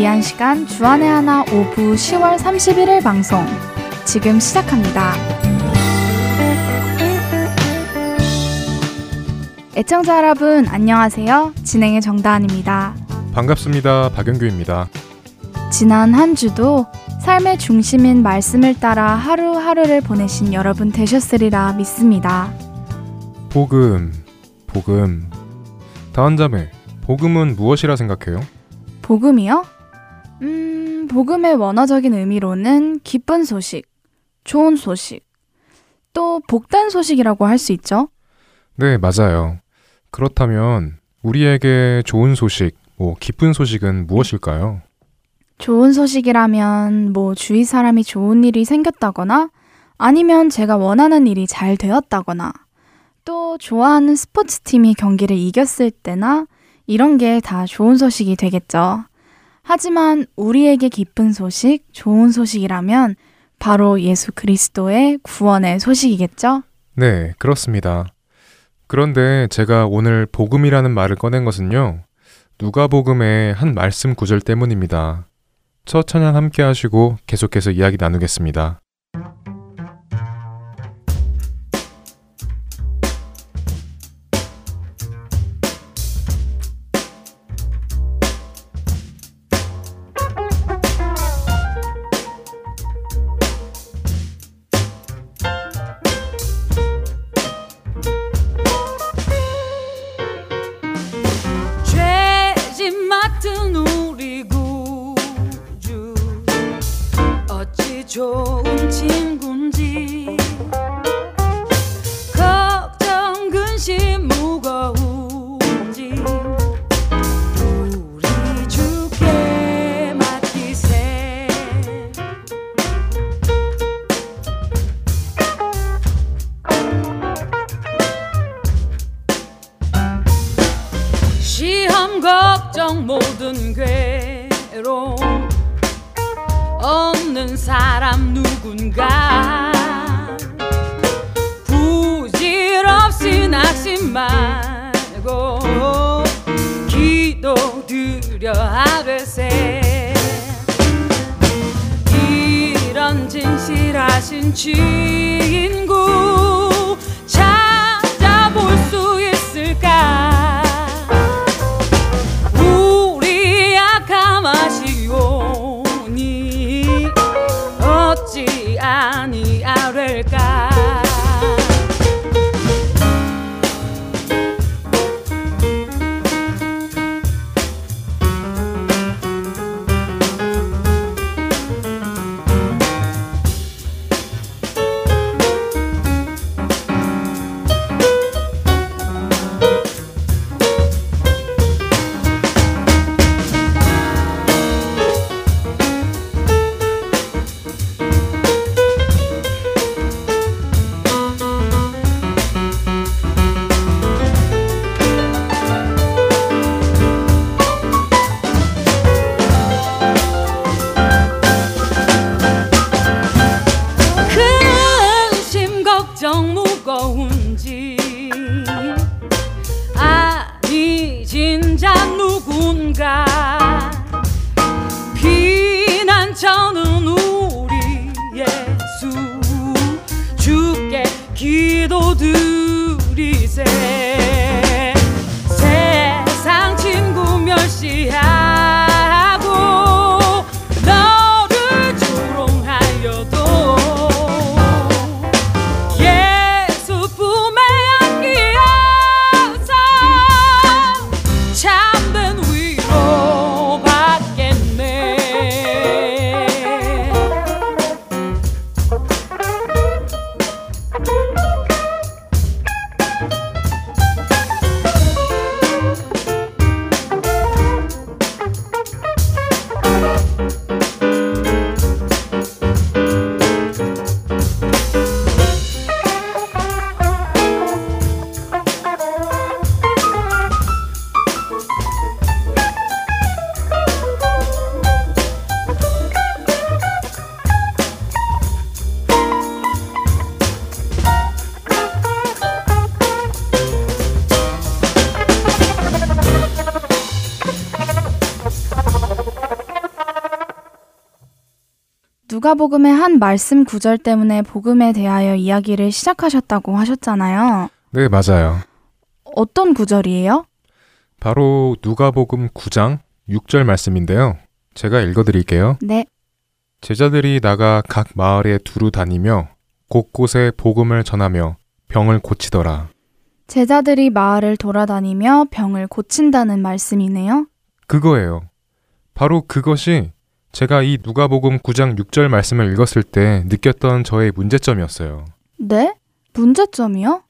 위한 시간 주안의 하나 오후 10월 31일 방송 지금 시작합니다. 애청자 여러분 안녕하세요. 진행의 정다은입니다. 반갑습니다. 박영규입니다. 지난 한 주도 삶의 중심인 말씀을 따라 하루하루를 보내신 여러분 되셨으리라 믿습니다. 복음, 복음. 다한자매, 복음은 무엇이라 생각해요? 복음이요? 음, 복음의 원어적인 의미로는 기쁜 소식, 좋은 소식, 또 복단 소식이라고 할 수 있죠. 네, 맞아요. 그렇다면 우리에게 좋은 소식, 뭐 기쁜 소식은 무엇일까요? 좋은 소식이라면 뭐 주위 사람이 좋은 일이 생겼다거나 아니면 제가 원하는 일이 잘 되었다거나 또 좋아하는 스포츠 팀이 경기를 이겼을 때나 이런 게 다 좋은 소식이 되겠죠. 하지만 우리에게 기쁜 소식, 좋은 소식이라면 바로 예수 그리스도의 구원의 소식이겠죠? 네, 그렇습니다. 그런데 제가 오늘 복음이라는 말을 꺼낸 것은요. 누가복음의 한 말씀 구절 때문입니다. 첫 찬양 함께 하시고 계속해서 이야기 나누겠습니다. 좋은 친구. 둘이세 누가복음의 한 말씀 구절 때문에 복음에 대하여 이야기를 시작하셨다고 하셨잖아요. 네, 맞아요. 어떤 구절이에요? 바로 누가복음 9장 6절 말씀인데요. 제가 읽어 드릴게요. 네. 제자들이 나가 각 마을에 두루 다니며 곳곳에 복음을 전하며 병을 고치더라. 제자들이 마을을 돌아다니며 병을 고친다는 말씀이네요. 그거예요. 바로 그것이 제가 이 누가복음 9장 6절 말씀을 읽었을 때 느꼈던 저의 문제점이었어요. 네? 문제점이요?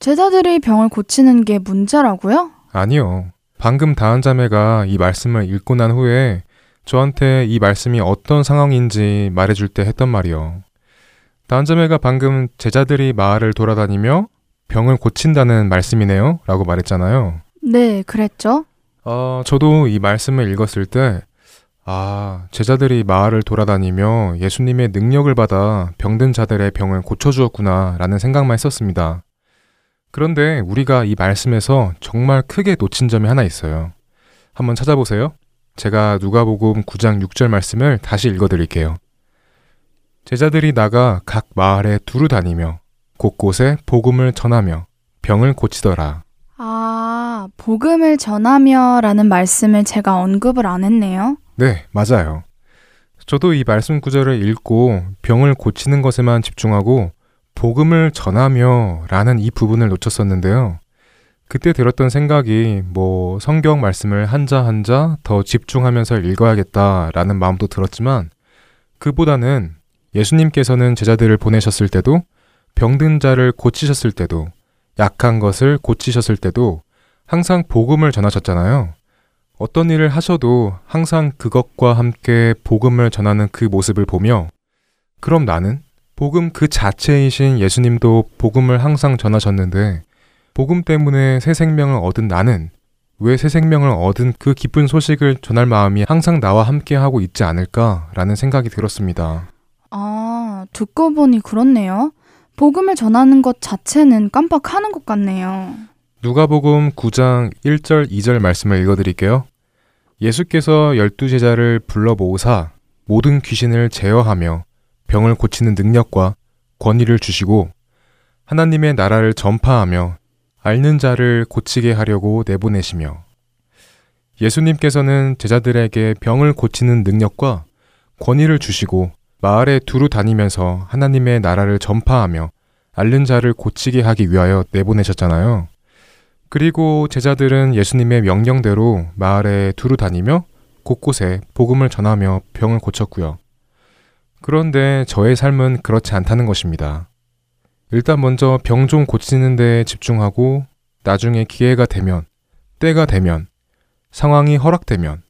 제자들이 병을 고치는 게 문제라고요? 아니요. 방금 다한 자매가 이 말씀을 읽고 난 후에 저한테 이 말씀이 어떤 상황인지 말해줄 때 했던 말이요. 다한 자매가 방금 제자들이 마을을 돌아다니며 병을 고친다는 말씀이네요. 라고 말했잖아요. 네, 그랬죠. 어, 저도 이 말씀을 읽었을 때, 아, 제자들이 마을을 돌아다니며 예수님의 능력을 받아 병든 자들의 병을 고쳐주었구나 라는 생각만 했었습니다. 그런데 우리가 이 말씀에서 정말 크게 놓친 점이 하나 있어요. 한번 찾아보세요. 제가 누가복음 9장 6절 말씀을 다시 읽어드릴게요. 제자들이 나가 각 마을에 두루 다니며 곳곳에 복음을 전하며 병을 고치더라. 아, 복음을 전하며 라는 말씀을 제가 언급을 안 했네요. 네, 맞아요. 저도 이 말씀 구절을 읽고 병을 고치는 것에만 집중하고 복음을 전하며 라는 이 부분을 놓쳤었는데요. 그때 들었던 생각이 뭐 성경 말씀을 한자 한자 더 집중하면서 읽어야겠다라는 마음도 들었지만 그보다는 예수님께서는 제자들을 보내셨을 때도 병든 자를 고치셨을 때도 약한 것을 고치셨을 때도 항상 복음을 전하셨잖아요. 어떤 일을 하셔도 항상 그것과 함께 복음을 전하는 그 모습을 보며 그럼 나는 복음 그 자체이신 예수님도 복음을 항상 전하셨는데 복음 때문에 새 생명을 얻은 나는 왜 새 생명을 얻은 그 기쁜 소식을 전할 마음이 항상 나와 함께 하고 있지 않을까라는 생각이 들었습니다. 아, 듣고 보니 그렇네요. 복음을 전하는 것 자체는 깜빡하는 것 같네요. 누가복음 9장 1절 2절 말씀을 읽어 드릴게요. 예수께서 열두 제자를 불러 모으사 모든 귀신을 제어하며 병을 고치는 능력과 권위를 주시고 하나님의 나라를 전파하며 앓는 자를 고치게 하려고 내보내시며 예수님께서는 제자들에게 병을 고치는 능력과 권위를 주시고 마을에 두루 다니면서 하나님의 나라를 전파하며 앓는 자를 고치게 하기 위하여 내보내셨잖아요. 그리고 제자들은 예수님의 명령대로 마을에 두루 다니며 곳곳에 복음을 전하며 병을 고쳤고요. 그런데 저의 삶은 그렇지 않다는 것입니다. 일단 먼저 병 좀 고치는 데 집중하고 나중에 기회가 되면, 때가 되면, 상황이 허락되면,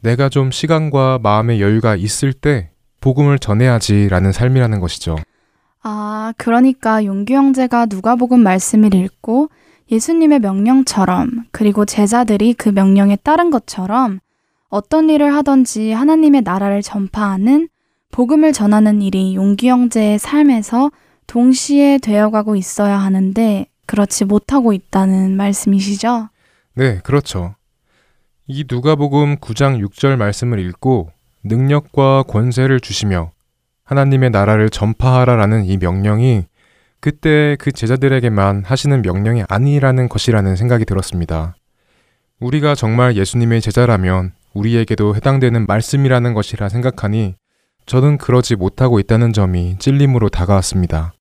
내가 좀 시간과 마음의 여유가 있을 때 복음을 전해야지라는 삶이라는 것이죠. 아, 그러니까 용규 형제가 누가복음 말씀을 읽고 예수님의 명령처럼 그리고 제자들이 그 명령에 따른 것처럼 어떤 일을 하든지 하나님의 나라를 전파하는 복음을 전하는 일이 용기 형제의 삶에서 동시에 되어가고 있어야 하는데 그렇지 못하고 있다는 말씀이시죠? 네, 그렇죠. 이 누가복음 9장 6절 말씀을 읽고 능력과 권세를 주시며 하나님의 나라를 전파하라라는 이 명령이 그때 그 제자들에게만 하시는 명령이 아니라는 것이라는 생각이 들었습니다. 우리가 정말 예수님의 제자라면 우리에게도 해당되는 말씀이라는 것이라 생각하니 저는 그러지 못하고 있다는 점이 찔림으로 다가왔습니다.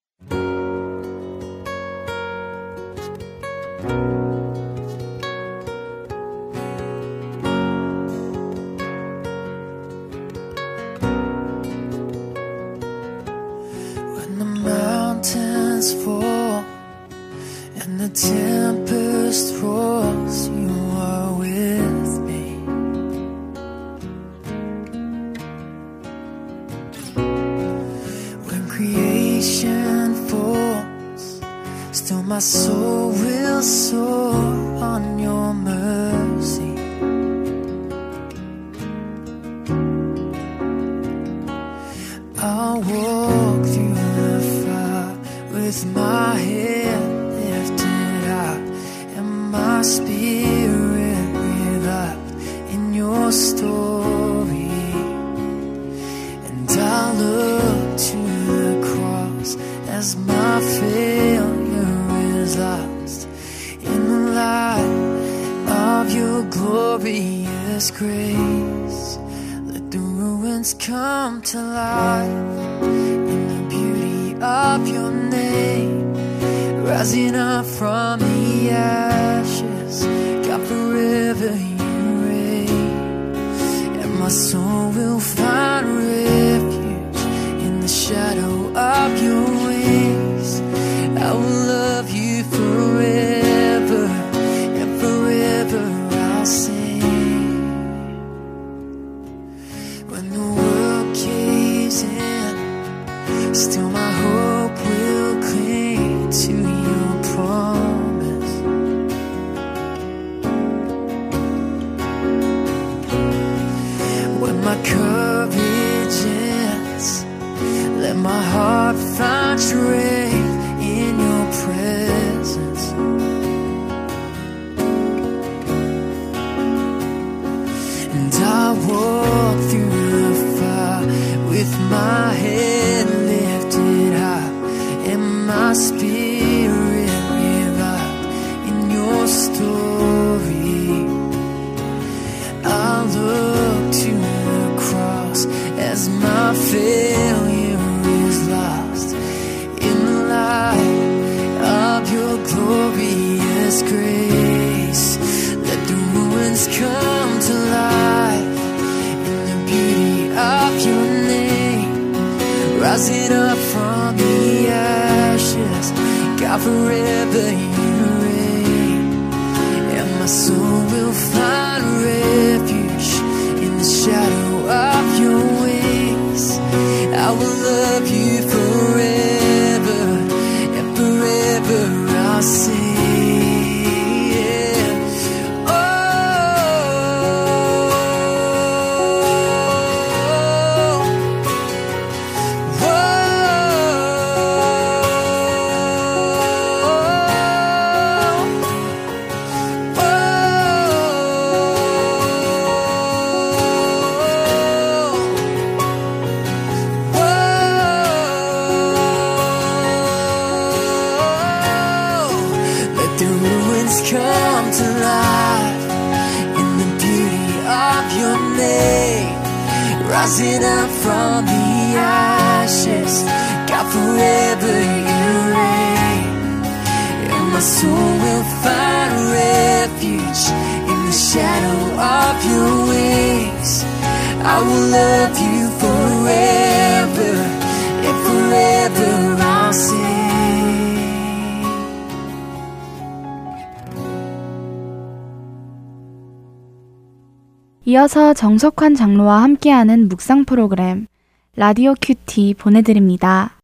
tempest rolls, you are with me. When creation falls, still my soul will soar on your mercy. I'll walk through the fire with my head my spirit revived in your story. And I look to the cross as my failure is lost in the light of your glorious grace. Let the ruins come to life in the beauty of your name, rising up from grace. Let the ruins come to life in the beauty of your name, rising up from the ashes. God, forever you reign and my soul will find refuge in the shadow of your wings. I will love you soul will find refuge in the shadow of your wings. I will love you forever, and forever I'll sing. 이어서 정석환 장로와 함께하는 묵상 프로그램 라디오 큐티 보내드립니다.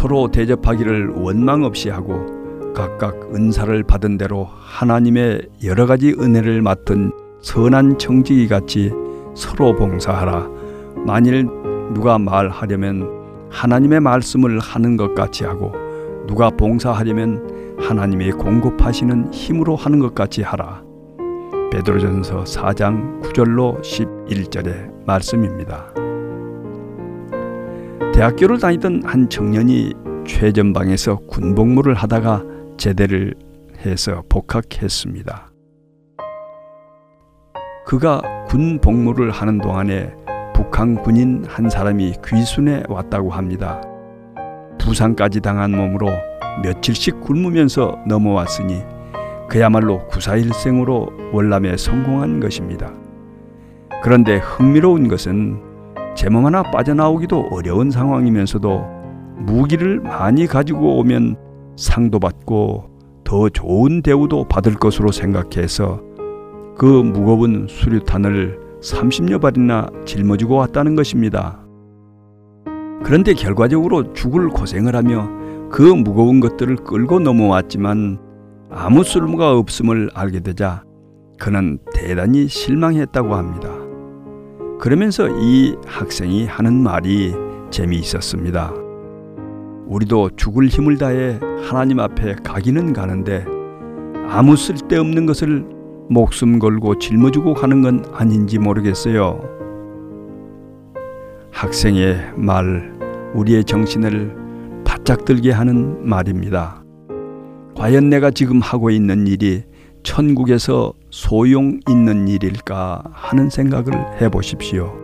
서로 대접하기를 원망 없이 하고 각각 은사를 받은 대로 하나님의 여러 가지 은혜를 맡은 선한 청지기 같이 서로 봉사하라. 만일 누가 말하려면 하나님의 말씀을 하는 것 같이 하고 누가 봉사하려면 하나님이 공급하시는 힘으로 하는 것 같이 하라. 베드로전서 4장 9절로 11절의 말씀입니다. 대학교를 다니던 한 청년이 최전방에서 군복무를 하다가 제대를 해서 복학했습니다. 그가 군 복무를 하는 동안에 북한 군인 한 사람이 귀순해 왔다고 합니다. 부상까지 당한 몸으로 며칠씩 굶으면서 넘어왔으니 그야말로 구사일생으로 월남에 성공한 것입니다. 그런데 흥미로운 것은 제몸 하나 빠져나오기도 어려운 상황이면서도 무기를 많이 가지고 오면 상도 받고 더 좋은 대우도 받을 것으로 생각해서 그 무거운 수류탄을 30여 발이나 짊어지고 왔다는 것입니다. 그런데 결과적으로 죽을 고생을 하며 그 무거운 것들을 끌고 넘어왔지만 아무 쓸모가 없음을 알게 되자 그는 대단히 실망했다고 합니다. 그러면서 이 학생이 하는 말이 재미있었습니다. 우리도 죽을 힘을 다해 하나님 앞에 가기는 가는데 아무 쓸데없는 것을 목숨 걸고 짊어지고 가는 건 아닌지 모르겠어요. 학생의 말, 우리의 정신을 바짝 들게 하는 말입니다. 과연 내가 지금 하고 있는 일이 천국에서 소용 있는 일일까 하는 생각을 해 보십시오.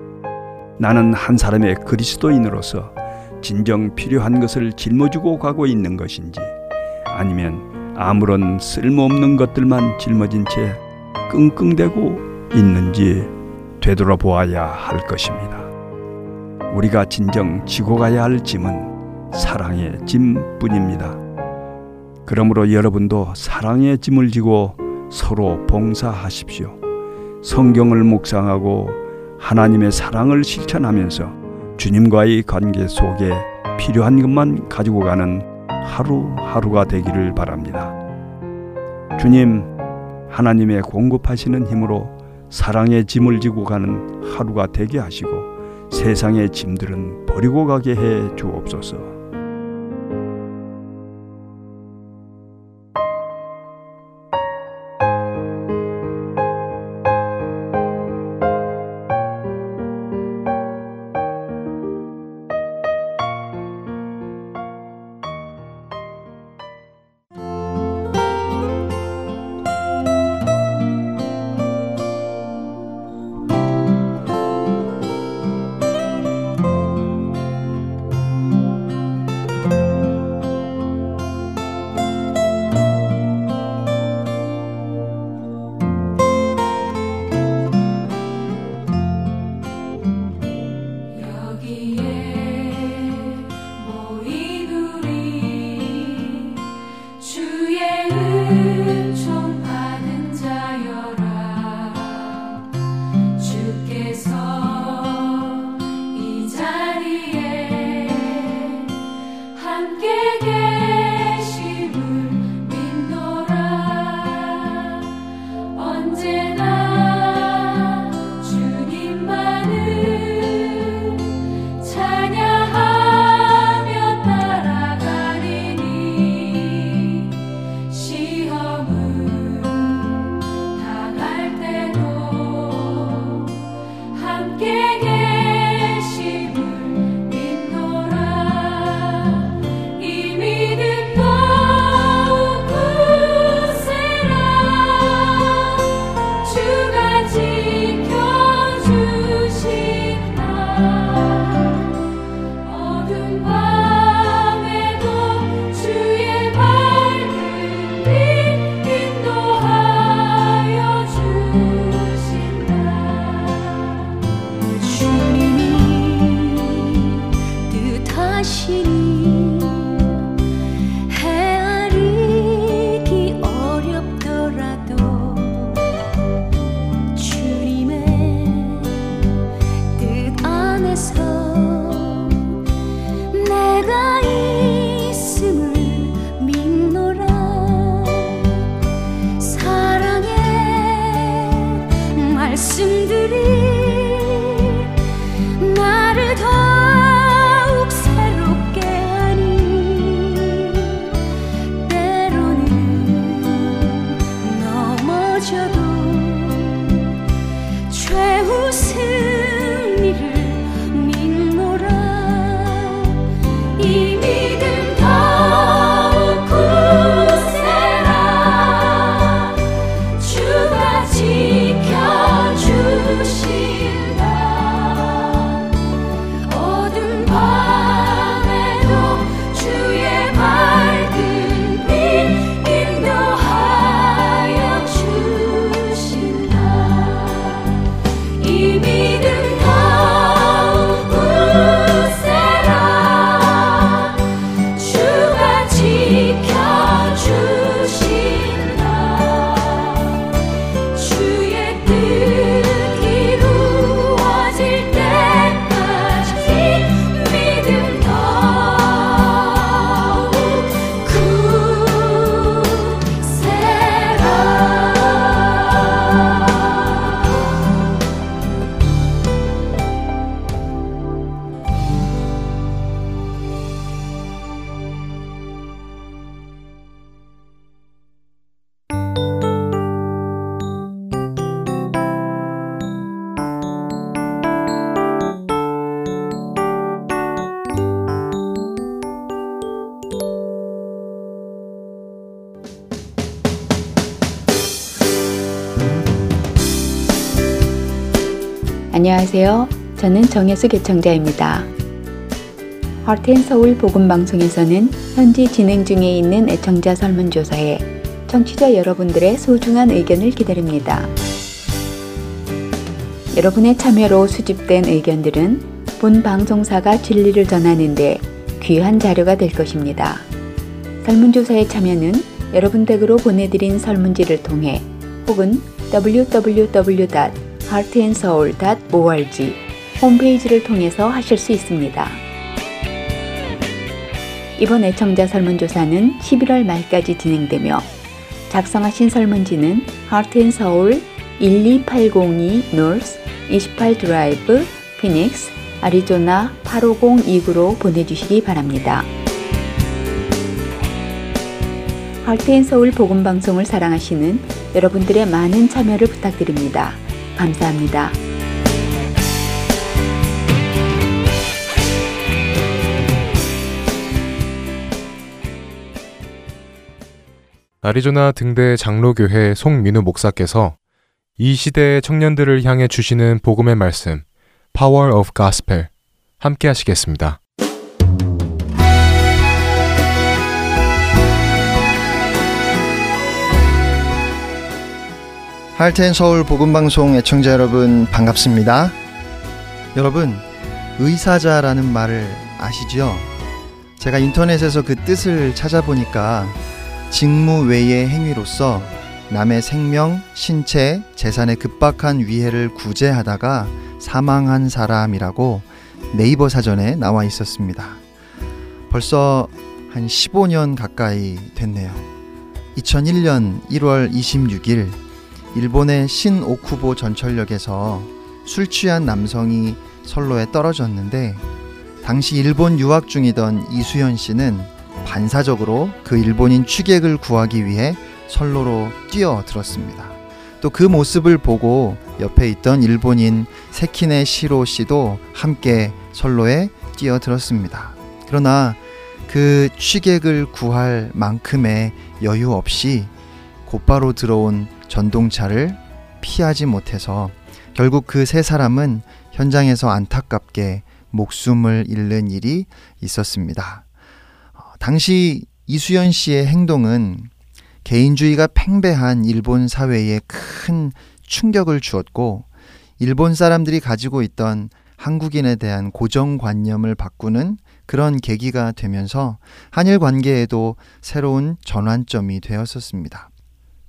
나는 한 사람의 그리스도인으로서 진정 필요한 것을 짊어지고 가고 있는 것인지 아니면 아무런 쓸모없는 것들만 짊어진 채 끙끙대고 있는지 되돌아보아야 할 것입니다. 우리가 진정 지고 가야 할 짐은 사랑의 짐뿐입니다. 그러므로 여러분도 사랑의 짐을 지고 서로 봉사하십시오. 성경을 묵상하고 하나님의 사랑을 실천하면서 주님과의 관계 속에 필요한 것만 가지고 가는 하루하루가 되기를 바랍니다. 주님, 하나님의 공급하시는 힘으로 사랑의 짐을 지고 가는 하루가 되게 하시고 세상의 짐들은 버리고 가게 해 주옵소서. 안녕하세요. 저는 정혜수 개청자입니다. 하트앤 서울 복음방송에서는 현재 진행 중에 있는 애청자 설문조사에 청취자 여러분들의 소중한 의견을 기다립니다. 여러분의 참여로 수집된 의견들은 본 방송사가 진리를 전하는데 귀한 자료가 될 것입니다. 설문조사에 참여는 여러분 댁으로 보내드린 설문지를 통해 혹은 www.heartandsoul.org 홈페이지를 통해서 하실 수 있습니다. 이번 애청자 설문조사는 11월 말까지 진행되며 작성하신 설문지는 Heart&Soul 12802 North 28 드라이브 피닉스 아리조나 85029로 보내주시기 바랍니다. 하트앤서울 복음방송을 사랑하시는 여러분들의 많은 참여를 부탁드립니다. 감사합니다. 아리조나 등대 장로교회 송민우 목사께서 이 시대의 청년들을 향해 주시는 복음의 말씀 Power of Gospel 함께 하시겠습니다. 할텐 서울 복음방송 애청자 여러분 반갑습니다. 여러분 의사자라는 말을 아시죠? 제가 인터넷에서 그 뜻을 찾아보니까 직무 외의 행위로서 남의 생명, 신체, 재산에 급박한 위해를 구제하다가 사망한 사람이라고 네이버 사전에 나와 있었습니다. 벌써 한 15년 가까이 됐네요. 2001년 1월 26일 일본의 신오쿠보 전철역에서 술 취한 남성이 선로에 떨어졌는데 당시 일본 유학 중이던 이수연 씨는 반사적으로 그 일본인 취객을 구하기 위해 선로로 뛰어들었습니다. 또 그 모습을 보고 옆에 있던 일본인 세키네 시로 씨도 함께 선로에 뛰어들었습니다. 그러나 그 취객을 구할 만큼의 여유 없이 곧바로 들어온 전동차를 피하지 못해서 결국 그 세 사람은 현장에서 안타깝게 목숨을 잃는 일이 있었습니다. 어, 당시 이수연 씨의 행동은 개인주의가 팽배한 일본 사회에 큰 충격을 주었고 일본 사람들이 가지고 있던 한국인에 대한 고정관념을 바꾸는 그런 계기가 되면서 한일 관계에도 새로운 전환점이 되었었습니다.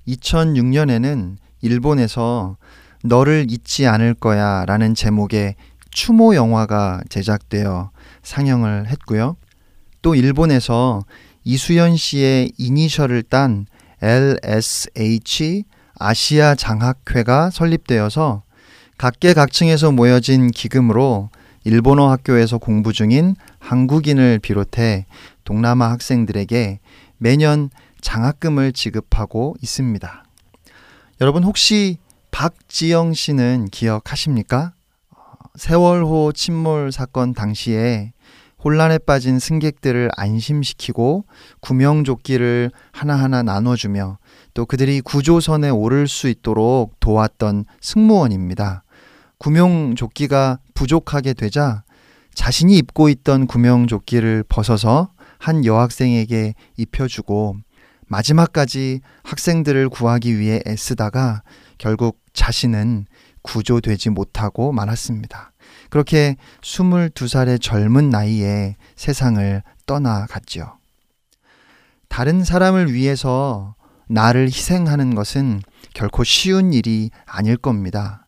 2006년에는 일본에서 너를 잊지 않을 거야 라는 제목의 추모 영화가 제작되어 상영을 했고요. 또 일본에서 이수연 씨의 이니셜을 딴 LSH 아시아 장학회가 설립되어서 각계각층에서 모여진 기금으로 일본어 학교에서 공부 중인 한국인을 비롯해 동남아 학생들에게 매년 장학금을 지급하고 있습니다. 여러분 혹시 박지영 씨는 기억하십니까? 세월호 침몰 사건 당시에 혼란에 빠진 승객들을 안심시키고 구명조끼를 하나하나 나눠주며 또 그들이 구조선에 오를 수 있도록 도왔던 승무원입니다. 구명조끼가 부족하게 되자 자신이 입고 있던 구명조끼를 벗어서 한 여학생에게 입혀주고 마지막까지 학생들을 구하기 위해 애쓰다가 결국 자신은 구조되지 못하고 말았습니다. 그렇게 22살의 젊은 나이에 세상을 떠나갔지요. 다른 사람을 위해서 나를 희생하는 것은 결코 쉬운 일이 아닐 겁니다.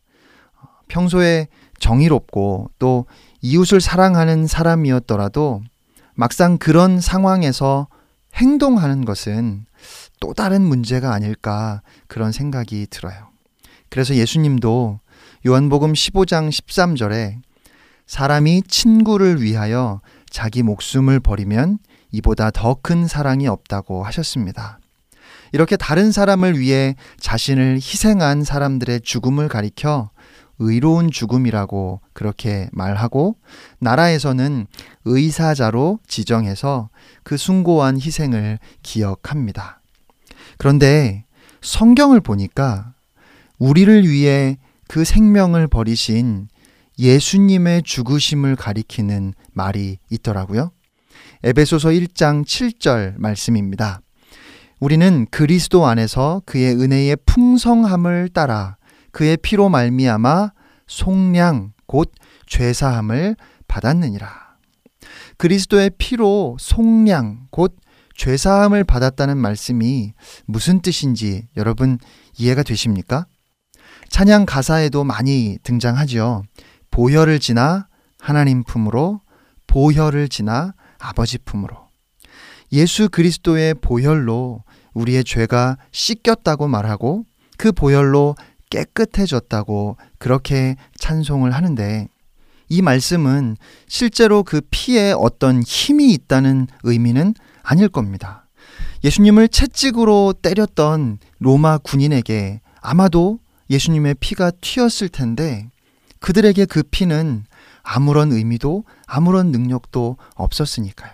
평소에 정의롭고 또 이웃을 사랑하는 사람이었더라도 막상 그런 상황에서 행동하는 것은 또 다른 문제가 아닐까 그런 생각이 들어요. 그래서 예수님도 요한복음 15장 13절에 사람이 친구를 위하여 자기 목숨을 버리면 이보다 더 큰 사랑이 없다고 하셨습니다. 이렇게 다른 사람을 위해 자신을 희생한 사람들의 죽음을 가리켜 의로운 죽음이라고 그렇게 말하고 나라에서는 의사자로 지정해서 그 숭고한 희생을 기억합니다. 그런데 성경을 보니까 우리를 위해 그 생명을 버리신 예수님의 죽으심을 가리키는 말이 있더라고요. 에베소서 1장 7절 말씀입니다. 우리는 그리스도 안에서 그의 은혜의 풍성함을 따라 그의 피로 말미암아 속량 곧 죄사함을 받았느니라. 그리스도의 피로 속량 곧 죄사함을 받았다는 말씀이 무슨 뜻인지 여러분 이해가 되십니까? 찬양 가사에도 많이 등장하지요. 보혈을 지나 하나님 품으로 보혈을 지나 아버지 품으로 예수 그리스도의 보혈로 우리의 죄가 씻겼다고 말하고 그 보혈로 깨끗해졌다고 그렇게 찬송을 하는데 이 말씀은 실제로 그 피에 어떤 힘이 있다는 의미는 아닐 겁니다. 예수님을 채찍으로 때렸던 로마 군인에게 아마도 예수님의 피가 튀었을 텐데 그들에게 그 피는 아무런 의미도 아무런 능력도 없었으니까요.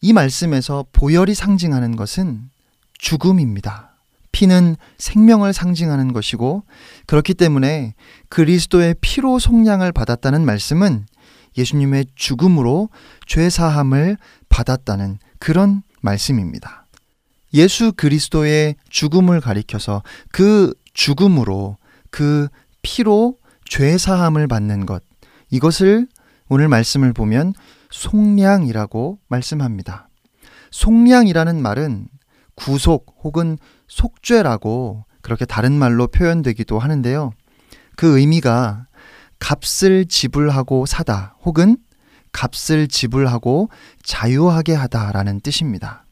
이 말씀에서 보혈이 상징하는 것은 죽음입니다. 피는 생명을 상징하는 것이고 그렇기 때문에 그리스도의 피로 속량을 받았다는 말씀은 예수님의 죽음으로 죄 사함을 받았다는 그런 말씀입니다. 예수 그리스도의 죽음을 가리켜서 그 죽음으로 그 피로 죄 사함을 받는 것 이것을 오늘 말씀을 보면 속량이라고 말씀합니다. 속량이라는 말은 구속 혹은 속죄라고 그렇게 다른 말로 표현되기도 하는데요. 그 의미가 값을 지불하고 사다 혹은 값을 지불하고 자유하게 하다라는 뜻입니다.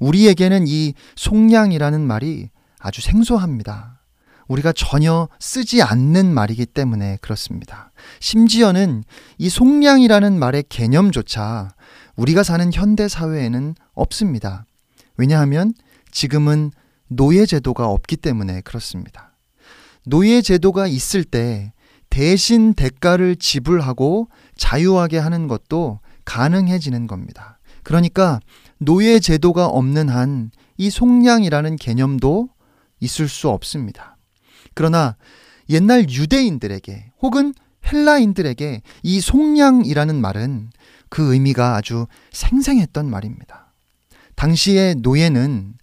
우리에게는 이 속량이라는 말이 아주 생소합니다. 우리가 전혀 쓰지 않는 말이기 때문에 그렇습니다. 심지어는 이 속량이라는 말의 개념조차 우리가 사는 현대 사회에는 없습니다. 왜냐하면 지금은 노예 제도가 없기 때문에 그렇습니다. 노예 제도가 있을 때 대신 대가를 지불하고 자유하게 하는 것도 가능해지는 겁니다. 그러니까 노예 제도가 없는 한 이 속량이라는 개념도 있을 수 없습니다. 그러나 옛날 유대인들에게 혹은 헬라인들에게 이 속량이라는 말은 그 의미가 아주 생생했던 말입니다. 당시의 노예는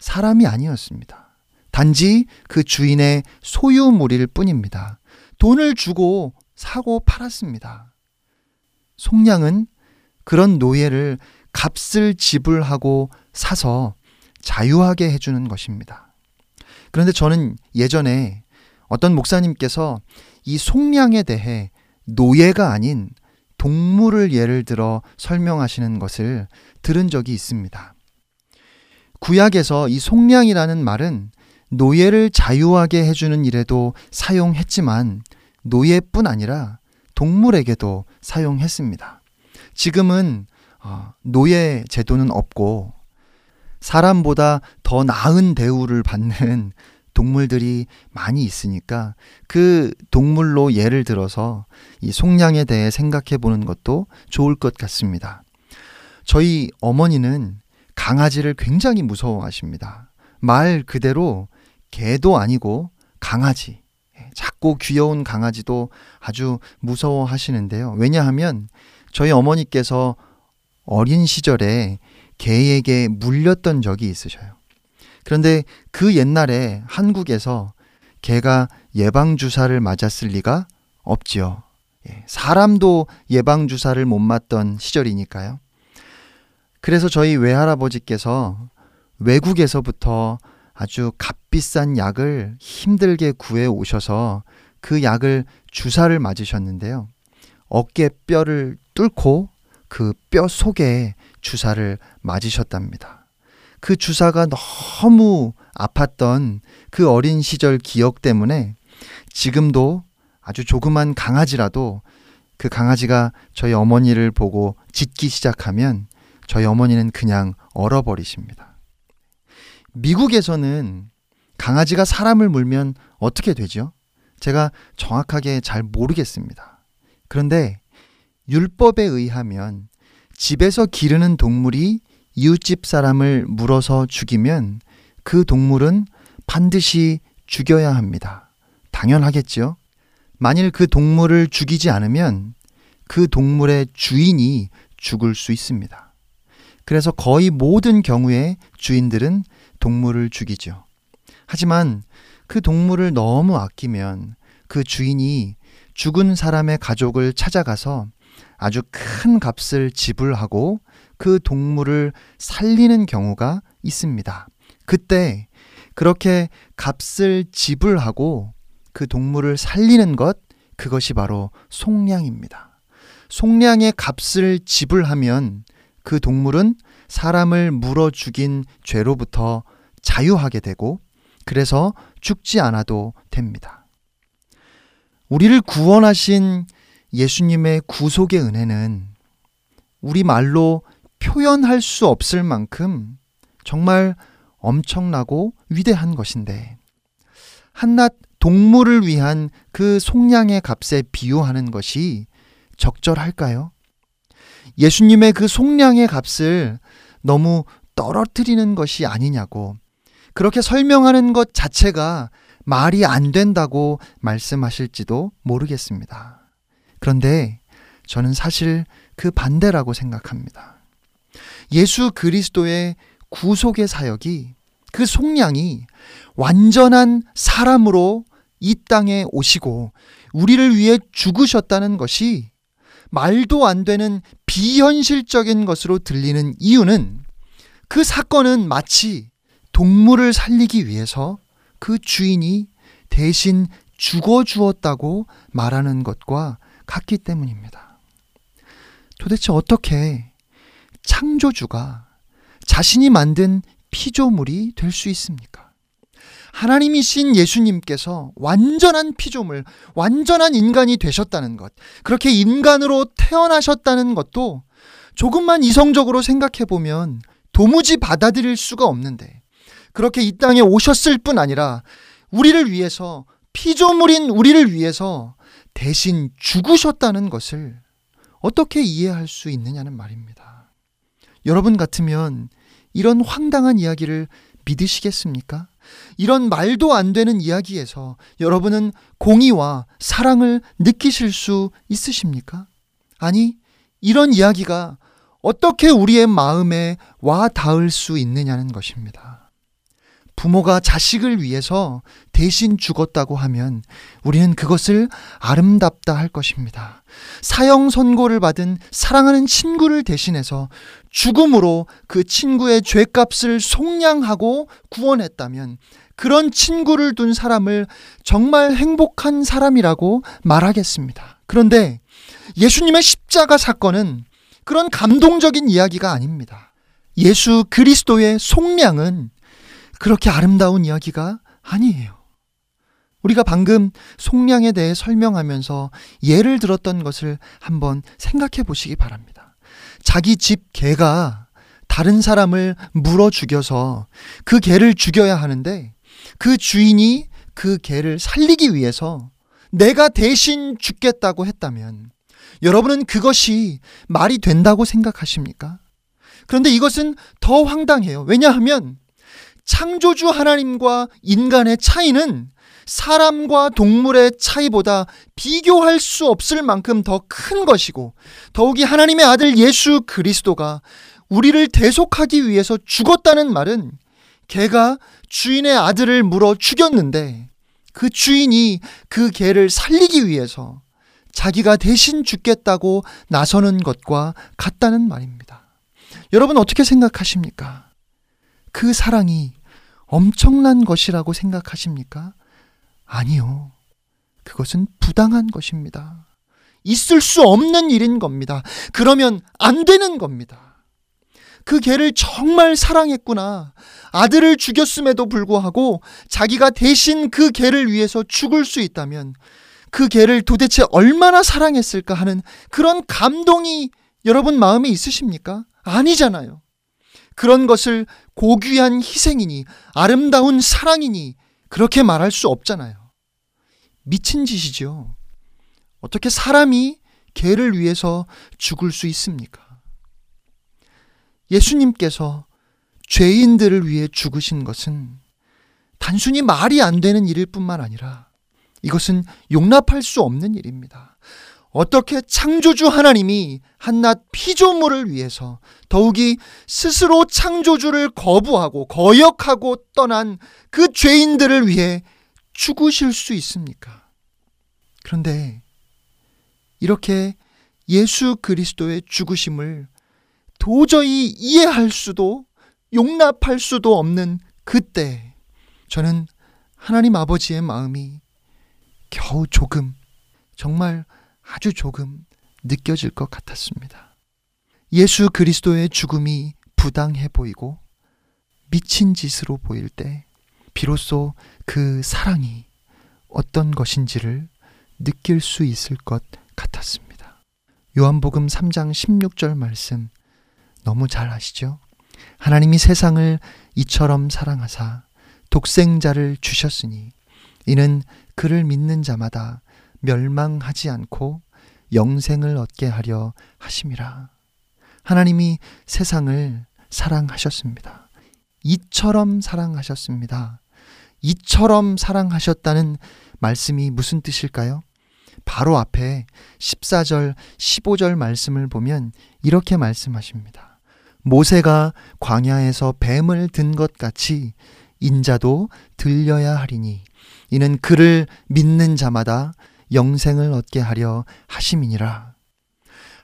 사람이 아니었습니다. 단지 그 주인의 소유물일 뿐입니다. 돈을 주고 사고 팔았습니다. 속량은 그런 노예를 값을 지불하고 사서 자유하게 해주는 것입니다. 그런데 저는 예전에 어떤 목사님께서 이 속량에 대해 노예가 아닌 동물을 예를 들어 설명하시는 것을 들은 적이 있습니다. 구약에서 이 속량이라는 말은 노예를 자유하게 해주는 일에도 사용했지만 노예뿐 아니라 동물에게도 사용했습니다. 지금은 어, 노예 제도는 없고 사람보다 더 나은 대우를 받는 동물들이 많이 있으니까 그 동물로 예를 들어서 이 속량에 대해 생각해 보는 것도 좋을 것 같습니다. 저희 어머니는 강아지를 굉장히 무서워하십니다. 말 그대로 개도 아니고 강아지. 예, 작고 귀여운 강아지도 아주 무서워하시는데요. 왜냐하면 저희 어머니께서 어린 시절에 개에게 물렸던 적이 있으셔요. 그런데 그 옛날에 한국에서 개가 예방주사를 맞았을 리가 없지요. 예, 사람도 예방주사를 못 맞던 시절이니까요. 그래서 저희 외할아버지께서 외국에서부터 아주 값비싼 약을 힘들게 구해 오셔서 그 약을 주사를 맞으셨는데요. 어깨 뼈를 뚫고 그 뼈 속에 주사를 맞으셨답니다. 그 주사가 너무 아팠던 그 어린 시절 기억 때문에 지금도 아주 조그만 강아지라도 그 강아지가 저희 어머니를 보고 짖기 시작하면 저희 어머니는 그냥 얼어버리십니다. 미국에서는 강아지가 사람을 물면 어떻게 되죠? 제가 정확하게 잘 모르겠습니다. 그런데 율법에 의하면 집에서 기르는 동물이 이웃집 사람을 물어서 죽이면 그 동물은 반드시 죽여야 합니다. 당연하겠지요? 만일 그 동물을 죽이지 않으면 그 동물의 주인이 죽을 수 있습니다. 그래서 거의 모든 경우에 주인들은 동물을 죽이죠. 하지만 그 동물을 너무 아끼면 그 주인이 죽은 사람의 가족을 찾아가서 아주 큰 값을 지불하고 그 동물을 살리는 경우가 있습니다. 그때 그렇게 값을 지불하고 그 동물을 살리는 것, 그것이 바로 속량입니다. 속량의 값을 지불하면 그 동물은 사람을 물어 죽인 죄로부터 자유하게 되고 그래서 죽지 않아도 됩니다. 우리를 구원하신 예수님의 구속의 은혜는 우리 말로 표현할 수 없을 만큼 정말 엄청나고 위대한 것인데 한낱 동물을 위한 그 속량의 값에 비유하는 것이 적절할까요? 예수님의 그 속량의 값을 너무 떨어뜨리는 것이 아니냐고 그렇게 설명하는 것 자체가 말이 안 된다고 말씀하실지도 모르겠습니다. 그런데 저는 사실 그 반대라고 생각합니다. 예수 그리스도의 구속의 사역이 그 속량이 완전한 사람으로 이 땅에 오시고 우리를 위해 죽으셨다는 것이 말도 안 되는 비현실적인 것으로 들리는 이유는 그 사건은 마치 동물을 살리기 위해서 그 주인이 대신 죽어 주었다고 말하는 것과 같기 때문입니다. 도대체 어떻게 창조주가 자신이 만든 피조물이 될 수 있습니까? 하나님이신 예수님께서 완전한 피조물, 완전한 인간이 되셨다는 것, 그렇게 인간으로 태어나셨다는 것도 조금만 이성적으로 생각해 보면 도무지 받아들일 수가 없는데, 그렇게 이 땅에 오셨을 뿐 아니라 우리를 위해서, 피조물인 우리를 위해서 대신 죽으셨다는 것을 어떻게 이해할 수 있느냐는 말입니다. 여러분 같으면 이런 황당한 이야기를 믿으시겠습니까? 이런 말도 안 되는 이야기에서 여러분은 공의와 사랑을 느끼실 수 있으십니까? 아니, 이런 이야기가 어떻게 우리의 마음에 와 닿을 수 있느냐는 것입니다. 부모가 자식을 위해서 대신 죽었다고 하면 우리는 그것을 아름답다 할 것입니다. 사형 선고를 받은 사랑하는 친구를 대신해서 죽음으로 그 친구의 죄값을 속량하고 구원했다면 그런 친구를 둔 사람을 정말 행복한 사람이라고 말하겠습니다. 그런데 예수님의 십자가 사건은 그런 감동적인 이야기가 아닙니다. 예수 그리스도의 속량은 그렇게 아름다운 이야기가 아니에요. 우리가 방금 속량에 대해 설명하면서 예를 들었던 것을 한번 생각해 보시기 바랍니다. 자기 집 개가 다른 사람을 물어 죽여서 그 개를 죽여야 하는데 그 주인이 그 개를 살리기 위해서 내가 대신 죽겠다고 했다면 여러분은 그것이 말이 된다고 생각하십니까? 그런데 이것은 더 황당해요. 왜냐하면 창조주 하나님과 인간의 차이는 사람과 동물의 차이보다 비교할 수 없을 만큼 더 큰 것이고 더욱이 하나님의 아들 예수 그리스도가 우리를 대속하기 위해서 죽었다는 말은 개가 주인의 아들을 물어 죽였는데 그 주인이 그 개를 살리기 위해서 자기가 대신 죽겠다고 나서는 것과 같다는 말입니다. 여러분 어떻게 생각하십니까? 그 사랑이 엄청난 것이라고 생각하십니까? 아니요. 그것은 부당한 것입니다. 있을 수 없는 일인 겁니다. 그러면 안 되는 겁니다. 그 개를 정말 사랑했구나. 아들을 죽였음에도 불구하고 자기가 대신 그 개를 위해서 죽을 수 있다면 그 개를 도대체 얼마나 사랑했을까 하는 그런 감동이 여러분 마음에 있으십니까? 아니잖아요. 그런 것을 고귀한 희생이니 아름다운 사랑이니 그렇게 말할 수 없잖아요. 미친 짓이죠. 어떻게 사람이 개를 위해서 죽을 수 있습니까? 예수님께서 죄인들을 위해 죽으신 것은 단순히 말이 안 되는 일일 뿐만 아니라 이것은 용납할 수 없는 일입니다. 어떻게 창조주 하나님이 한낱 피조물을 위해서 더욱이 스스로 창조주를 거부하고 거역하고 떠난 그 죄인들을 위해 죽으실 수 있습니까? 그런데 이렇게 예수 그리스도의 죽으심을 도저히 이해할 수도 용납할 수도 없는 그때 저는 하나님 아버지의 마음이 겨우 조금 정말 아주 조금 느껴질 것 같았습니다. 예수 그리스도의 죽음이 부당해 보이고 미친 짓으로 보일 때 비로소 그 사랑이 어떤 것인지를 느낄 수 있을 것 같았습니다. 요한복음 3장 16절 말씀 너무 잘 아시죠? 하나님이 세상을 이처럼 사랑하사 독생자를 주셨으니 이는 그를 믿는 자마다 멸망하지 않고 영생을 얻게 하려 하심이라. 하나님이 세상을 사랑하셨습니다. 이처럼 사랑하셨습니다. 이처럼 사랑하셨다는 말씀이 무슨 뜻일까요? 바로 앞에 14절, 15절 말씀을 보면 이렇게 말씀하십니다. 모세가 광야에서 뱀을 든 것 같이 인자도 들려야 하리니 이는 그를 믿는 자마다 영생을 얻게 하려 하심이니라.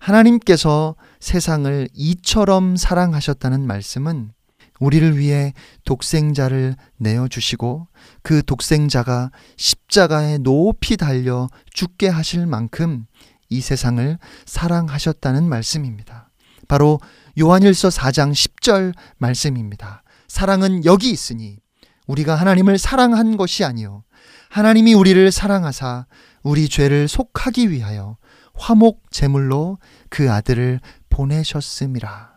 하나님께서 세상을 이처럼 사랑하셨다는 말씀은 우리를 위해 독생자를 내어주시고 그 독생자가 십자가에 높이 달려 죽게 하실 만큼 이 세상을 사랑하셨다는 말씀입니다. 바로 요한일서 4장 10절 말씀입니다. 사랑은 여기 있으니 우리가 하나님을 사랑한 것이 아니요 하나님이 우리를 사랑하사 우리 죄를 속하기 위하여 화목 제물로 그 아들을 보내셨음이라.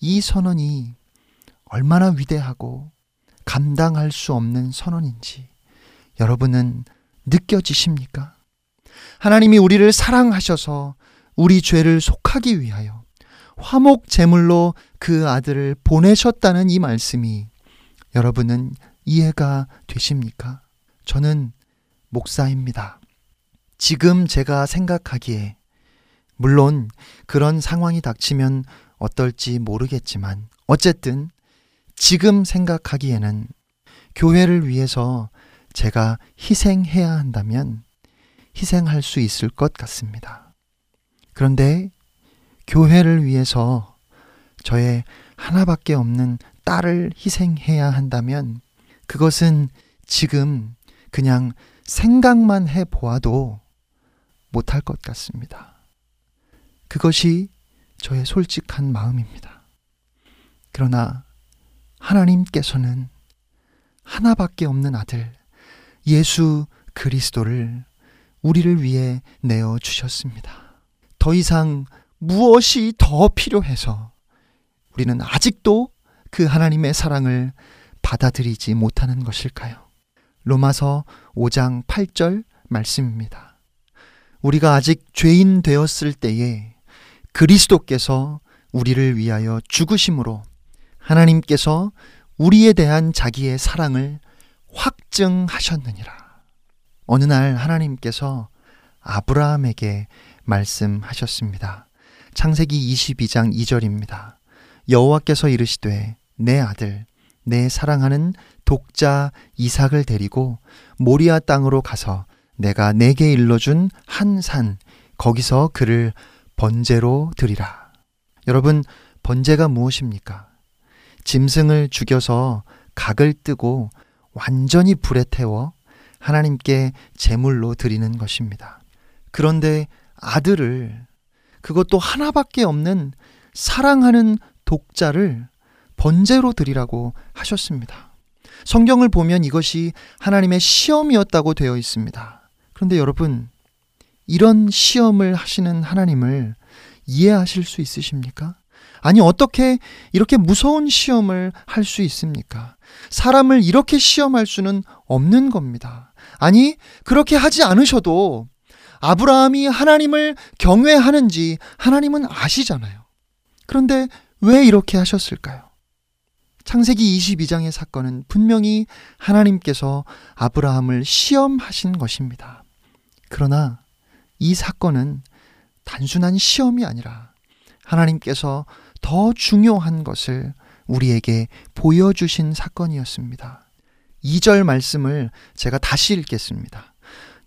이 선언이 얼마나 위대하고 감당할 수 없는 선언인지 여러분은 느껴지십니까? 하나님이 우리를 사랑하셔서 우리 죄를 속하기 위하여 화목 제물로 그 아들을 보내셨다는 이 말씀이 여러분은 이해가 되십니까? 저는 목사입니다. 지금 제가 생각하기에 물론 그런 상황이 닥치면 어떨지 모르겠지만 어쨌든 지금 생각하기에는 교회를 위해서 제가 희생해야 한다면 희생할 수 있을 것 같습니다. 그런데 교회를 위해서 저의 하나밖에 없는 딸을 희생해야 한다면 그것은 지금 그냥 생각만 해 보아도 못할 것 같습니다. 그것이 저의 솔직한 마음입니다. 그러나 하나님께서는 하나밖에 없는 아들, 예수 그리스도를 우리를 위해 내어 주셨습니다. 더 이상 무엇이 더 필요해서 우리는 아직도 그 하나님의 사랑을 받아들이지 못하는 것일까요? 로마서 5장 8절 말씀입니다. 우리가 아직 죄인 되었을 때에 그리스도께서 우리를 위하여 죽으심으로 하나님께서 우리에 대한 자기의 사랑을 확증하셨느니라. 어느 날 하나님께서 아브라함에게 말씀하셨습니다. 창세기 22장 2절입니다. 여호와께서 이르시되 내 아들 내 사랑하는 독자 이삭을 데리고 모리아 땅으로 가서 내가 내게 일러준 한 산 거기서 그를 번제로 드리라. 여러분 번제가 무엇입니까? 짐승을 죽여서 각을 뜨고 완전히 불에 태워 하나님께 제물로 드리는 것입니다. 그런데 아들을 그것도 하나밖에 없는 사랑하는 독자를 번제로 드리라고 하셨습니다. 성경을 보면 이것이 하나님의 시험이었다고 되어 있습니다. 그런데 여러분, 이런 시험을 하시는 하나님을 이해하실 수 있으십니까? 아니, 어떻게 이렇게 무서운 시험을 할 수 있습니까? 사람을 이렇게 시험할 수는 없는 겁니다. 아니, 그렇게 하지 않으셔도 아브라함이 하나님을 경외하는지 하나님은 아시잖아요. 그런데 왜 이렇게 하셨을까요? 창세기 22장의 사건은 분명히 하나님께서 아브라함을 시험하신 것입니다. 그러나 이 사건은 단순한 시험이 아니라 하나님께서 더 중요한 것을 우리에게 보여주신 사건이었습니다. 2절 말씀을 제가 다시 읽겠습니다.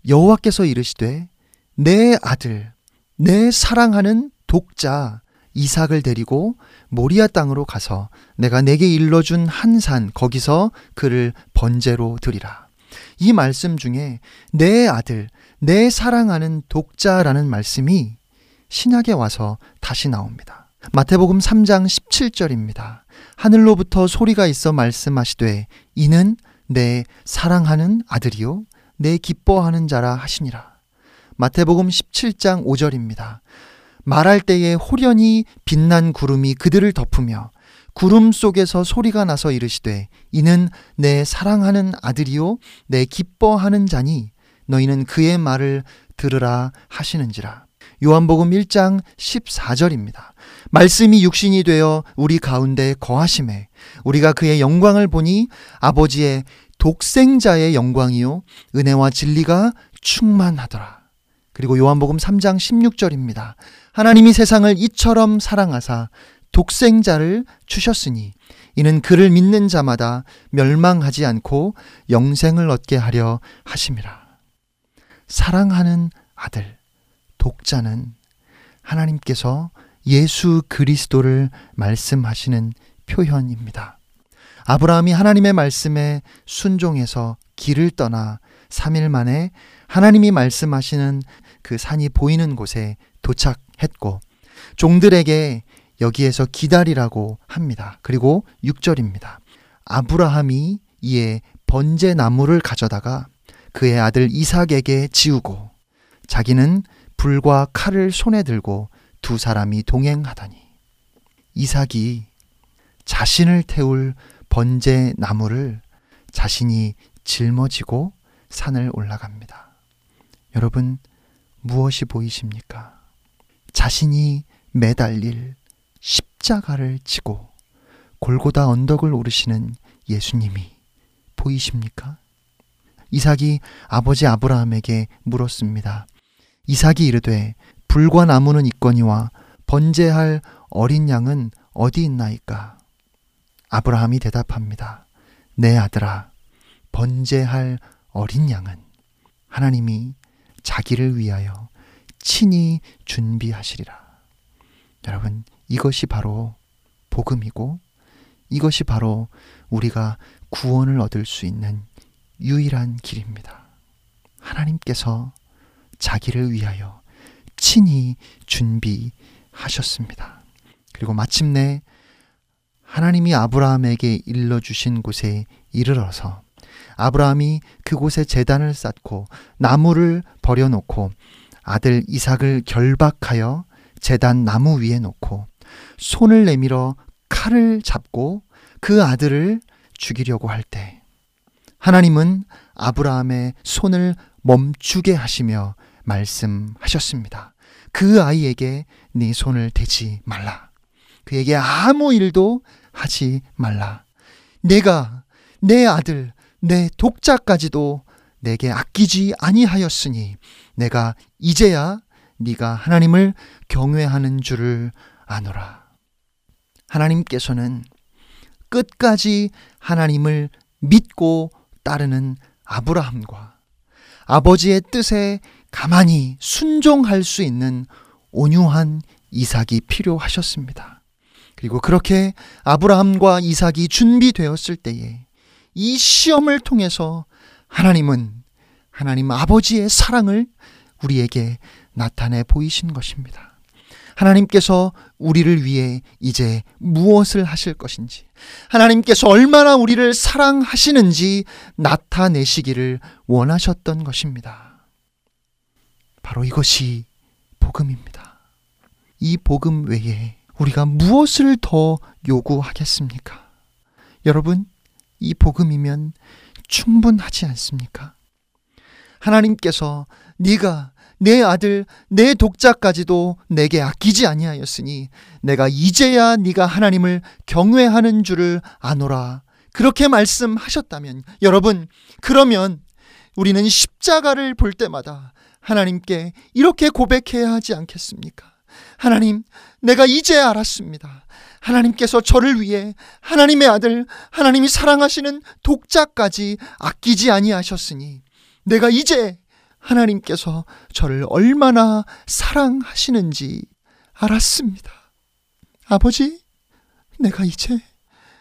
여호와께서 이르시되 내 아들 내 사랑하는 독자 이삭을 데리고 모리아 땅으로 가서 내가 내게 일러준 한 산 거기서 그를 번제로 드리라. 이 말씀 중에 내 아들 내 사랑하는 독자라는 말씀이 신약에 와서 다시 나옵니다. 마태복음 3장 17절입니다. 하늘로부터 소리가 있어 말씀하시되 이는 내 사랑하는 아들이요 내 기뻐하는 자라 하시니라. 마태복음 17장 5절입니다. 말할 때에 호련히 빛난 구름이 그들을 덮으며 구름 속에서 소리가 나서 이르시되 이는 내 사랑하는 아들이요 내 기뻐하는 자니 너희는 그의 말을 들으라 하시는지라. 요한복음 1장 14절입니다. 말씀이 육신이 되어 우리 가운데 거하심에 우리가 그의 영광을 보니 아버지의 독생자의 영광이요 은혜와 진리가 충만하더라. 그리고 요한복음 3장 16절입니다. 하나님이 세상을 이처럼 사랑하사 독생자를 주셨으니 이는 그를 믿는 자마다 멸망하지 않고 영생을 얻게 하려 하심이라. 사랑하는 아들, 독자는 하나님께서 예수 그리스도를 말씀하시는 표현입니다. 아브라함이 하나님의 말씀에 순종해서 길을 떠나 3일 만에 하나님이 말씀하시는 그 산이 보이는 곳에 도착했고 종들에게 여기에서 기다리라고 합니다. 그리고 6절입니다. 아브라함이 이에 번제 나무를 가져다가 그의 아들 이삭에게 지우고 자기는 불과 칼을 손에 들고 두 사람이 동행하더니 이삭이 자신을 태울 번제 나무를 자신이 짊어지고 산을 올라갑니다. 여러분, 무엇이 보이십니까? 자신이 매달릴 십자가를 지고 골고다 언덕을 오르시는 예수님이 보이십니까? 이삭이 아버지 아브라함에게 물었습니다. 이삭이 이르되 불과 나무는 있거니와 번제할 어린 양은 어디 있나이까? 아브라함이 대답합니다. 내 아들아, 번제할 어린 양은 하나님이 자기를 위하여 친히 준비하시리라. 여러분, 이것이 바로 복음이고 이것이 바로 우리가 구원을 얻을 수 있는 유일한 길입니다. 하나님께서 자기를 위하여 친히 준비하셨습니다. 그리고 마침내 하나님이 아브라함에게 일러주신 곳에 이르러서 아브라함이 그곳에 재단을 쌓고 나무를 버려놓고 아들 이삭을 결박하여 재단 나무 위에 놓고 손을 내밀어 칼을 잡고 그 아들을 죽이려고 할 때 하나님은 아브라함의 손을 멈추게 하시며 말씀하셨습니다. 그 아이에게 네 손을 대지 말라. 그에게 아무 일도 하지 말라. 내가 내 아들, 내 독자까지도 내게 아끼지 아니하였으니 내가 이제야 네가 하나님을 경외하는 줄을 아노라. 하나님께서는 끝까지 하나님을 믿고 따르는 아브라함과 아버지의 뜻에 가만히 순종할 수 있는 온유한 이삭이 필요하셨습니다. 그리고 그렇게 아브라함과 이삭이 준비되었을 때에 이 시험을 통해서 하나님은 하나님 아버지의 사랑을 우리에게 나타내 보이신 것입니다. 하나님께서 우리를 위해 이제 무엇을 하실 것인지, 하나님께서 얼마나 우리를 사랑하시는지 나타내시기를 원하셨던 것입니다. 바로 이것이 복음입니다. 이 복음 외에 우리가 무엇을 더 요구하겠습니까? 여러분, 이 복음이면 충분하지 않습니까? 하나님께서 네가 내 아들 내 독자까지도 내게 아끼지 아니하였으니 내가 이제야 네가 하나님을 경외하는 줄을 아노라 그렇게 말씀하셨다면 여러분 그러면 우리는 십자가를 볼 때마다 하나님께 이렇게 고백해야 하지 않겠습니까? 하나님, 내가 이제 알았습니다. 하나님께서 저를 위해 하나님의 아들, 하나님이 사랑하시는 독자까지 아끼지 아니하셨으니 내가 이제 하나님께서 저를 얼마나 사랑하시는지 알았습니다. 아버지, 내가 이제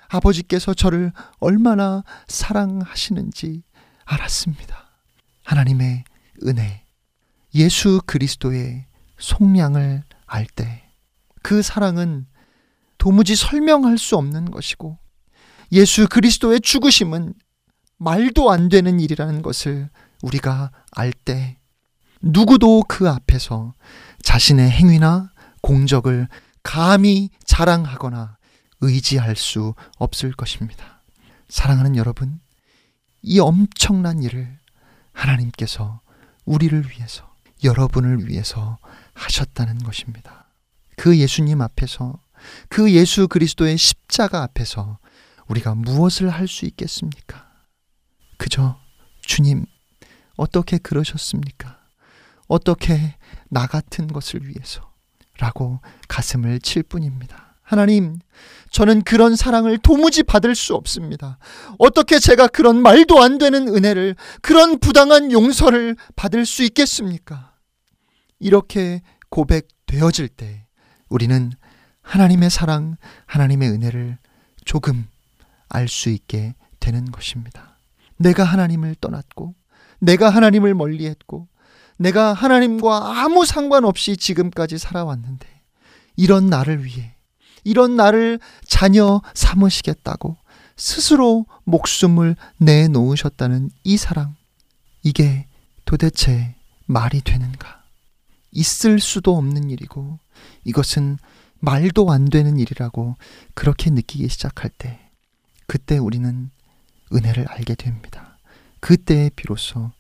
아버지께서 저를 얼마나 사랑하시는지 알았습니다. 하나님의 은혜, 예수 그리스도의 속량을 알 때 그 사랑은 도무지 설명할 수 없는 것이고 예수 그리스도의 죽으심은 말도 안 되는 일이라는 것을 우리가 알 때 누구도 그 앞에서 자신의 행위나 공적을 감히 자랑하거나 의지할 수 없을 것입니다. 사랑하는 여러분, 이 엄청난 일을 하나님께서 우리를 위해서, 여러분을 위해서 하셨다는 것입니다. 그 예수님 앞에서, 그 예수 그리스도의 십자가 앞에서 우리가 무엇을 할 수 있겠습니까? 그저 주님, 어떻게 그러셨습니까? 어떻게 나 같은 것을 위해서? 라고 가슴을 칠 뿐입니다. 하나님, 저는 그런 사랑을 도무지 받을 수 없습니다. 어떻게 제가 그런 말도 안 되는 은혜를, 그런 부당한 용서를 받을 수 있겠습니까? 이렇게 고백되어질 때 우리는 하나님의 사랑, 하나님의 은혜를 조금 알 수 있게 되는 것입니다. 내가 하나님을 떠났고, 내가 하나님을 멀리 했고, 내가 하나님과 아무 상관없이 지금까지 살아왔는데, 이런 나를 위해, 이런 나를 자녀 삼으시겠다고 스스로 목숨을 내놓으셨다는 이 사랑, 이게 도대체 말이 되는가? 있을 수도 없는 일이고, 이것은 말도 안 되는 일이라고 그렇게 느끼기 시작할 때, 그때 우리는 은혜를 알게 됩니다. 그때 비로소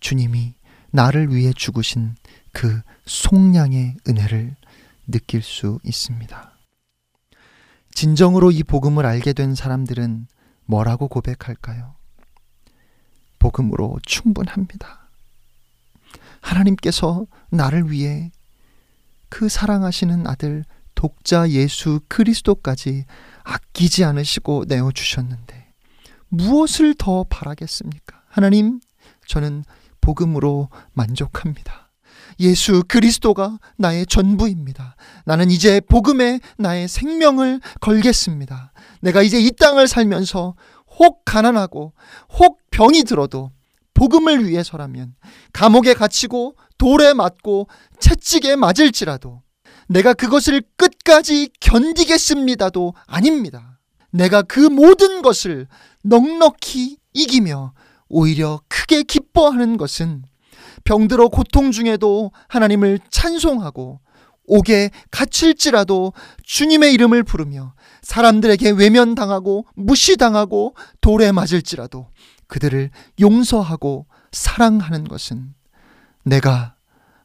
주님이 나를 위해 죽으신 그 속량의 은혜를 느낄 수 있습니다. 진정으로 이 복음을 알게 된 사람들은 뭐라고 고백할까요? 복음으로 충분합니다. 하나님께서 나를 위해 그 사랑하시는 아들 독자 예수 그리스도까지 아끼지 않으시고 내어주셨는데 무엇을 더 바라겠습니까? 하나님, 저는 복음으로 만족합니다. 예수 그리스도가 나의 전부입니다. 나는 이제 복음에 나의 생명을 걸겠습니다. 내가 이제 이 땅을 살면서 혹 가난하고 혹 병이 들어도 복음을 위해서라면 감옥에 갇히고 돌에 맞고 채찍에 맞을지라도 내가 그것을 끝까지 견디겠습니다도 아닙니다. 내가 그 모든 것을 넉넉히 이기며 오히려 크게 기뻐하는 것은 병들어 고통 중에도 하나님을 찬송하고 옥에 갇힐지라도 주님의 이름을 부르며 사람들에게 외면당하고 무시당하고 돌에 맞을지라도 그들을 용서하고 사랑하는 것은 내가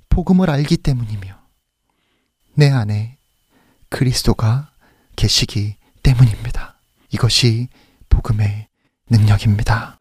복음을 알기 때문이며 내 안에 그리스도가 계시기 때문입니다. 이것이 복음의 능력입니다.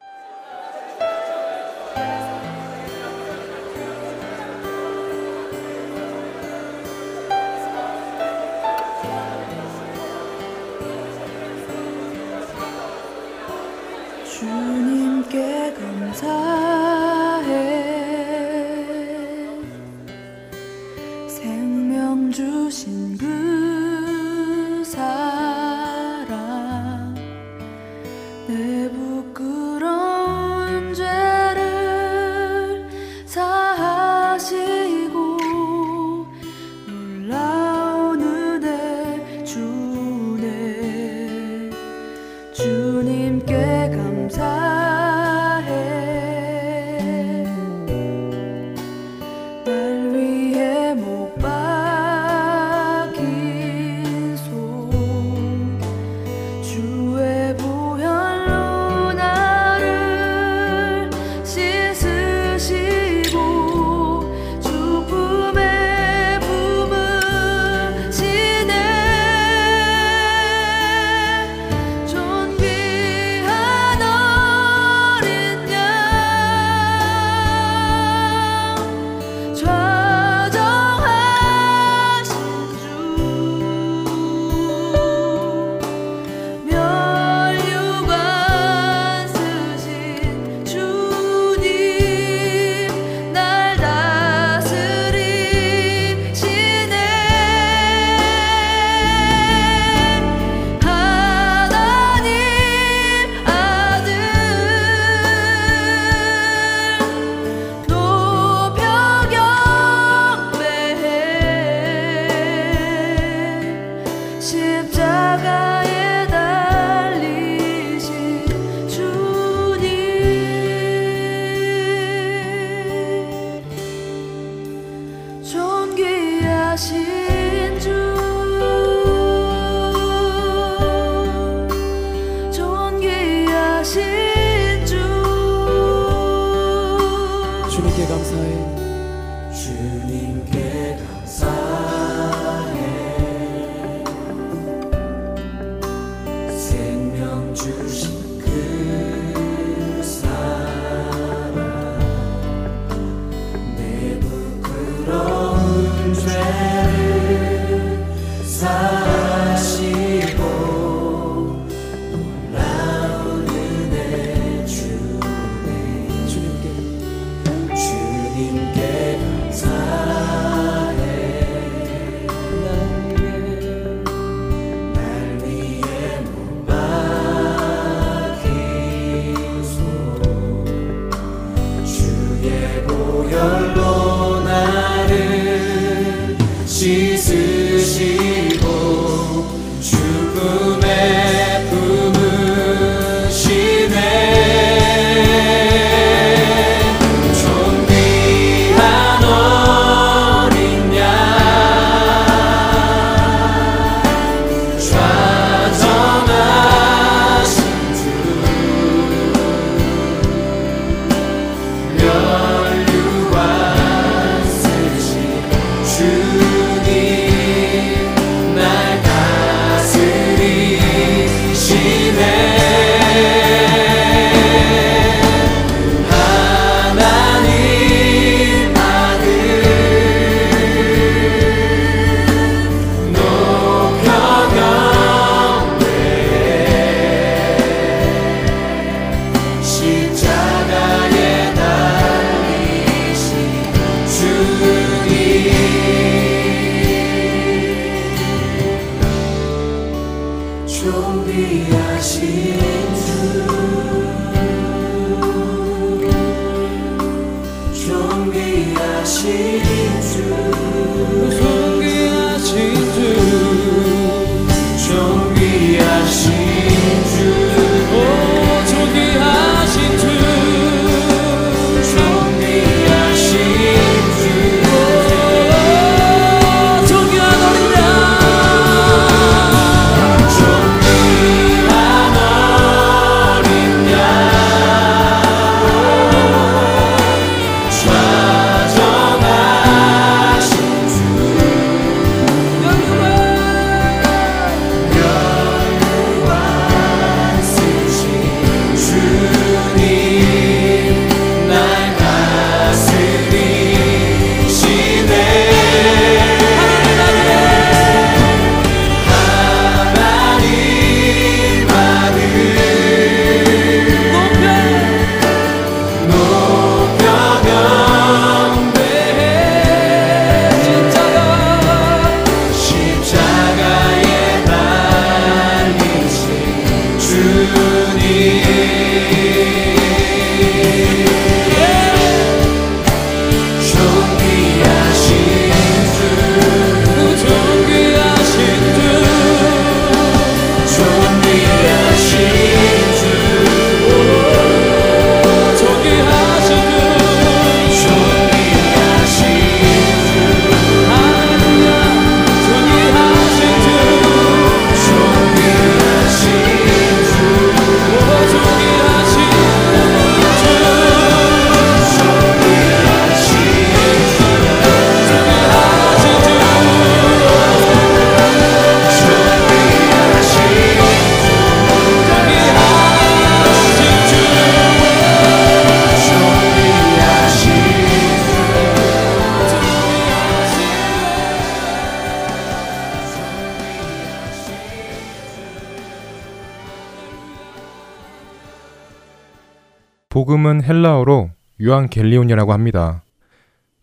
헬라어로 유앙겔리온이라고 합니다.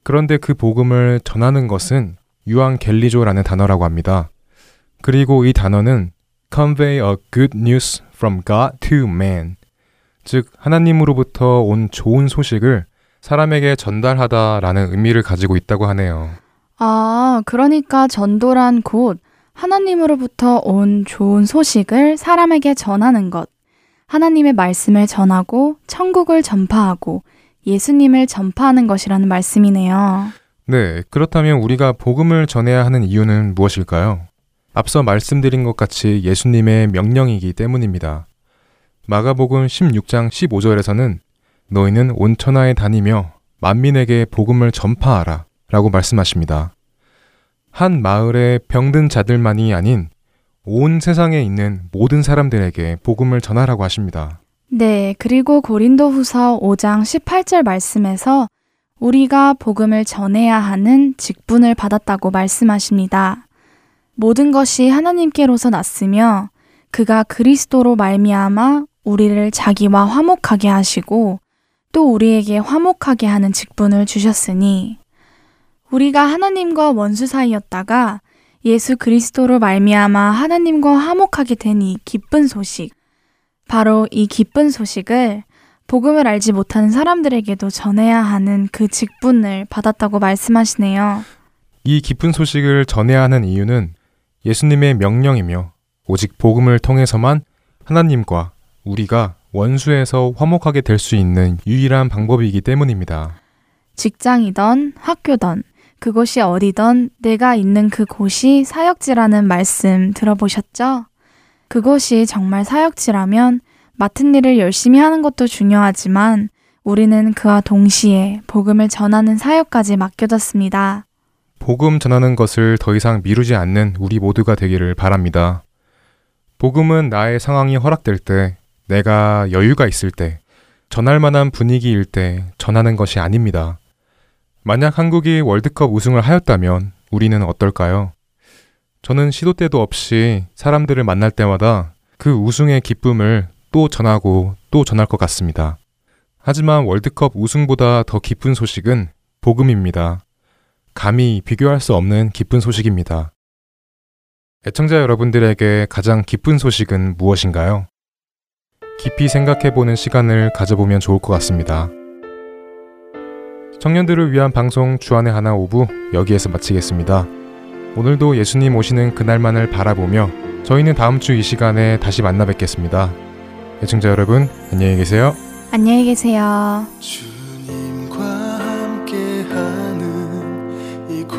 그런데 그 복음을 전하는 것은 유앙겔리조라는 단어라고 합니다. 그리고 이 단어는 convey a good news from God to man, 즉 하나님으로부터 온 좋은 소식을 사람에게 전달하다라는 의미를 가지고 있다고 하네요. 아, 그러니까 전도란 곧 하나님으로부터 온 좋은 소식을 사람에게 전하는 것. 하나님의 말씀을 전하고 천국을 전파하고 예수님을 전파하는 것이라는 말씀이네요. 네, 그렇다면 우리가 복음을 전해야 하는 이유는 무엇일까요? 앞서 말씀드린 것 같이 예수님의 명령이기 때문입니다. 마가복음 16장 15절에서는 너희는 온 천하에 다니며 만민에게 복음을 전파하라 라고 말씀하십니다. 한 마을에 병든 자들만이 아닌 온 세상에 있는 모든 사람들에게 복음을 전하라고 하십니다. 네, 그리고 고린도 후서 5장 18절 말씀에서 우리가 복음을 전해야 하는 직분을 받았다고 말씀하십니다. 모든 것이 하나님께로서 났으며 그가 그리스도로 말미암아 우리를 자기와 화목하게 하시고 또 우리에게 화목하게 하는 직분을 주셨으니 우리가 하나님과 원수 사이였다가 예수 그리스도로 말미암아 하나님과 화목하게 된 이 기쁜 소식 바로 이 기쁜 소식을 복음을 알지 못하는 사람들에게도 전해야 하는 그 직분을 받았다고 말씀하시네요. 이 기쁜 소식을 전해야 하는 이유는 예수님의 명령이며 오직 복음을 통해서만 하나님과 우리가 원수에서 화목하게 될 수 있는 유일한 방법이기 때문입니다. 직장이던 학교던 그곳이 어디던 내가 있는 그곳이 사역지라는 말씀 들어보셨죠? 그곳이 정말 사역지라면 맡은 일을 열심히 하는 것도 중요하지만 우리는 그와 동시에 복음을 전하는 사역까지 맡겨졌습니다. 복음 전하는 것을 더 이상 미루지 않는 우리 모두가 되기를 바랍니다. 복음은 나의 상황이 허락될 때, 내가 여유가 있을 때, 전할 만한 분위기일 때 전하는 것이 아닙니다. 만약 한국이 월드컵 우승을 하였다면 우리는 어떨까요? 저는 시도 때도 없이 사람들을 만날 때마다 그 우승의 기쁨을 또 전하고 또 전할 것 같습니다. 하지만 월드컵 우승보다 더 기쁜 소식은 복음입니다. 감히 비교할 수 없는 기쁜 소식입니다. 애청자 여러분들에게 가장 기쁜 소식은 무엇인가요? 깊이 생각해보는 시간을 가져보면 좋을 것 같습니다. 청년들을 위한 방송 주안의 하나 오부 여기에서 마치겠습니다. 오늘도 예수님 오시는 그날만을 바라보며 저희는 다음 주 이 시간에 다시 만나 뵙겠습니다. 애청자 여러분, 안녕히 계세요. 안녕히 계세요. 주님과 함께하는 이고